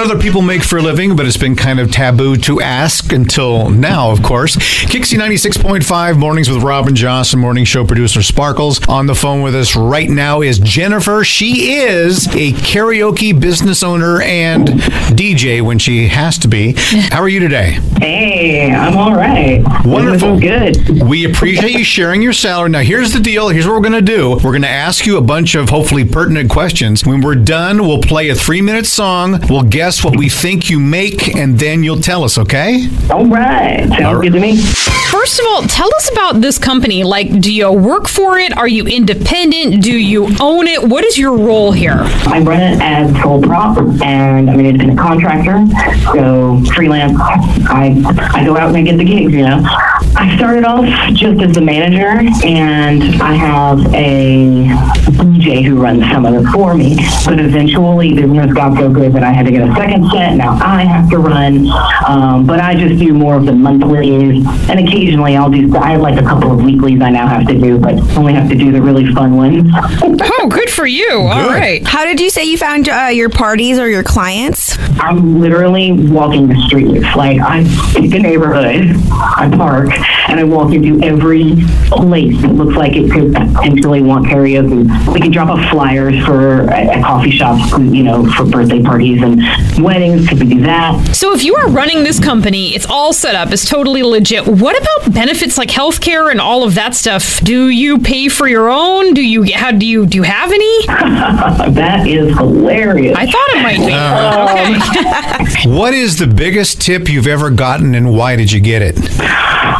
What other people make for a living, but it's been kind of taboo to ask until now, of course. Kixie 96.5 Mornings with Rob and Joss and morning show producer Sparkles. On the phone with us right now is Jennifer. She is a karaoke business owner and DJ when she has to be. How are you today? Hey, I'm all right. Wonderful. Good. We appreciate you sharing your salary. Now, here's the deal. Here's what we're going to do. We're going to ask you a bunch of hopefully pertinent questions. When we're done, we'll play a three minute song. We'll guess what we think you make, and then you'll tell us, okay? All right. Sounds All right. good to me. First of all, tell us about this company. Like, do you work for it? Are you independent? Do you own it? What is your role here? I run it as sole prop, and I'm an independent contractor, so freelance. I I go out and I get the gigs. You know, I started off just as the manager, and I have a DJ who runs some of it for me. But eventually, the business got so good that I had to get a second set. Now I have to run, um, but I just do more of the monthlies, and occasionally I'll do. I have like a couple of weeklies I now have to do, but only have to do the really fun ones. Oh, good for you. All right. How did you say you found uh, your parties or your clients? I'm literally walking the streets. Like I pick a neighborhood, I park, and I walk into every place that looks like it could potentially want karaoke. We can drop off flyers for at, at coffee shops, you know, for birthday parties and weddings. Could we do that? So, if you are running this company, it's all set up, it's totally legit. What about benefits like healthcare and all of that stuff? Do you pay for your own? Do you how do you do you have any? that is hilarious. I thought it might be. okay. What is the biggest tip you've ever gotten, and why did you get it?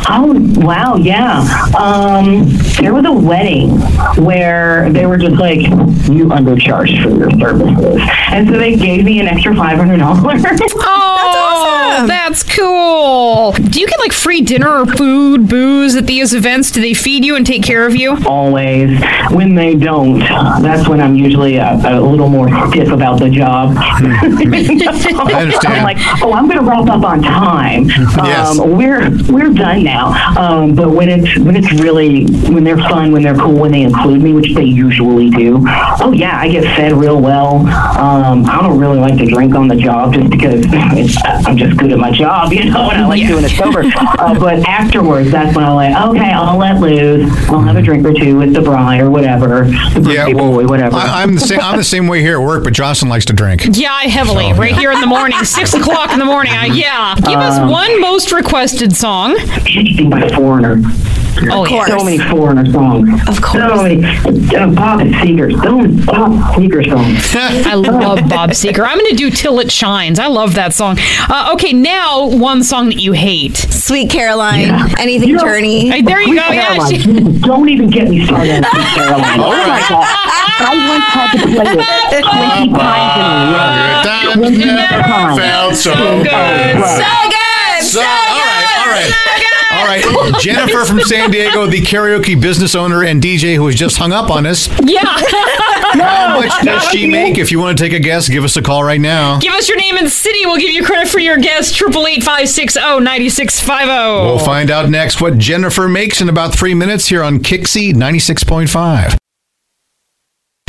Oh wow, yeah. Um, there was a wedding where they were just like, "You undercharged for your services," and so they gave me an extra five hundred dollars. That's cool. Do you get like free dinner or food, booze at these events? Do they feed you and take care of you? always. When they don't, that's when I'm usually a, a little more stiff about the job. I understand. I'm like, oh, I'm going to wrap up on time. Yes. Um, we're we're done now. Um, but when it's when it's really when they're fun, when they're cool, when they include me, which they usually do. Oh yeah, I get fed real well. Um, I don't really like to drink on the job just because it's, I'm just good at my job, you know, and I like doing it sober. Uh, but afterwards, that's when I'm like, okay, I'll let loose. I'll have a drink or two with the bride or whatever, the birthday boy, whatever. I, I'm the same. I'm the same way here at work, but Jocelyn likes to drink. Yeah, I heavily. right here in the morning, six o'clock in the morning. I, yeah. Give us one most requested song. anything by Foreigner. Oh, yeah. So many Foreigner songs. Of course. So many. Uh, Bob Seger. So many Bob Seger songs. I love Bob Seger. I'm going to do Till It Shines. I love that song. Uh, okay, now one song that you hate. Sweet Caroline, anything You know- journey. Hey, there you Sweet go. Yeah, she- Don't even get me started on Sweet Caroline. Oh my God. I once had to play it 20 times in a row. 20 times. Felt so good. so good. So, good. all right, all right. All right. Jennifer from San Diego, the karaoke business owner and DJ who has just hung up on us. yeah. How much does she make? If you want to take a guess, give us a call right now. give us your name and city. We'll give you credit for your guess. Triple eight five six zero ninety six five zero. We'll find out next what Jennifer makes in about three minutes here on Kixie 96.5.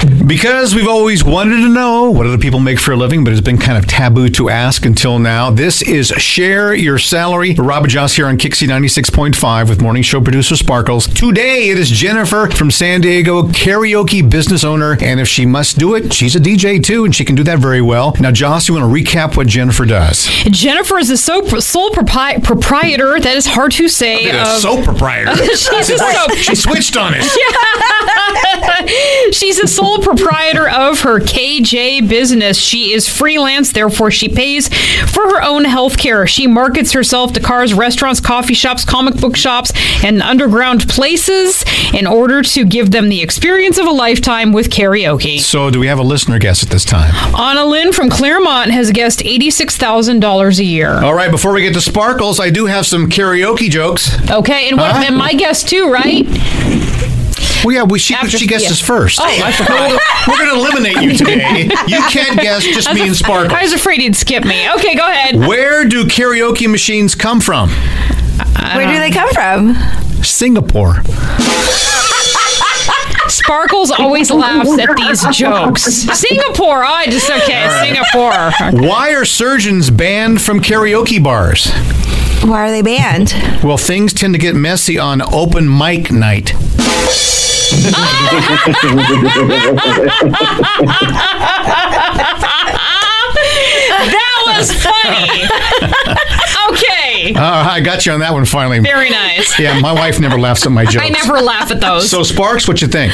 Because we've always wanted to know what other people make for a living, but it's been kind of taboo to ask until now. This is Share Your Salary. Rob Joss here on Kixie 96.5 with morning show producer Sparkles. Today it is Jennifer from San Diego, karaoke business owner. And if she must do it, she's a DJ too, and she can do that very well. Now, Joss, you want to recap what Jennifer does? Jennifer is the sole, sole propri- proprietor. That is hard to say. A of- soap proprietor. She's a soap. she switched on it. She's a sole proprietor of her KJ business. She is freelance, therefore, she pays for her own health care. She markets herself to cars, restaurants, coffee shops, comic book shops, and underground places in order to give them the experience of a lifetime with karaoke. So, do we have a listener guess at this time? Anna Lynn from Claremont has guessed $86,000 a year. All right, before we get to Sparkles, I do have some karaoke jokes. Okay, and, what, Huh? and my guess too, right? Well, yeah, we, she, After- she guesses yeah. first. Oh, I forgot. We're going to eliminate you today. You can't guess, just I was me and af- Sparkles. I was afraid he'd skip me. Okay, go ahead. Where do karaoke machines come from? Where do they come from? Singapore. Sparkles always laughs at these jokes. Singapore. Oh, I just okay. Singapore. Why are surgeons banned from karaoke bars? Why are they banned? Well, things tend to get messy on open mic night. That was funny. okay. Uh, I got you on that one finally. Very nice. Yeah, my wife never laughs at my jokes. I never laugh at those. So, Sparks, what you think?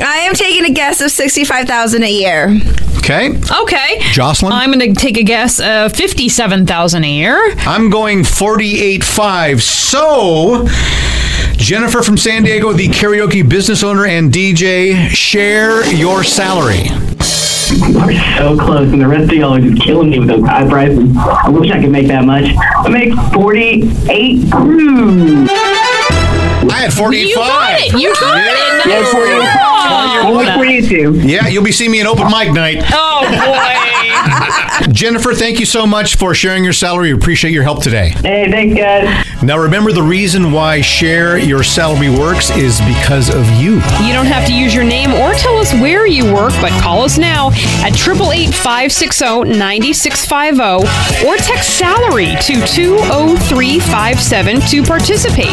I am taking a guess of sixty-five thousand a year. Okay. okay. Jocelyn? I'm going to take a guess of 57,000 a year. I'm going 48.5. So, Jennifer from San Diego, the karaoke business owner and DJ, share your salary. We're so close, and the rest of y'all are just killing me with those high prices. I wish I could make that much. I make 48 Ooh. I had 48.5. You got it. You got it. Yeah, Nice 48. job. Only for you two. Yeah, you'll be seeing me in open mic night. Oh, boy. Jennifer, thank you so much for sharing your salary. We appreciate your help today. Hey, thanks, guys. Now, remember the reason why Share Your Salary works is because of you. You don't have to use your name or tell us where you work, but call us now at 888-560-9650 or text salary to 20357 to participate.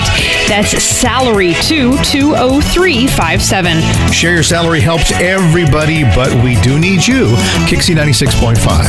That's salary to 20357. Share Your Salary helps everybody, but we do need you. Kixie 96.5.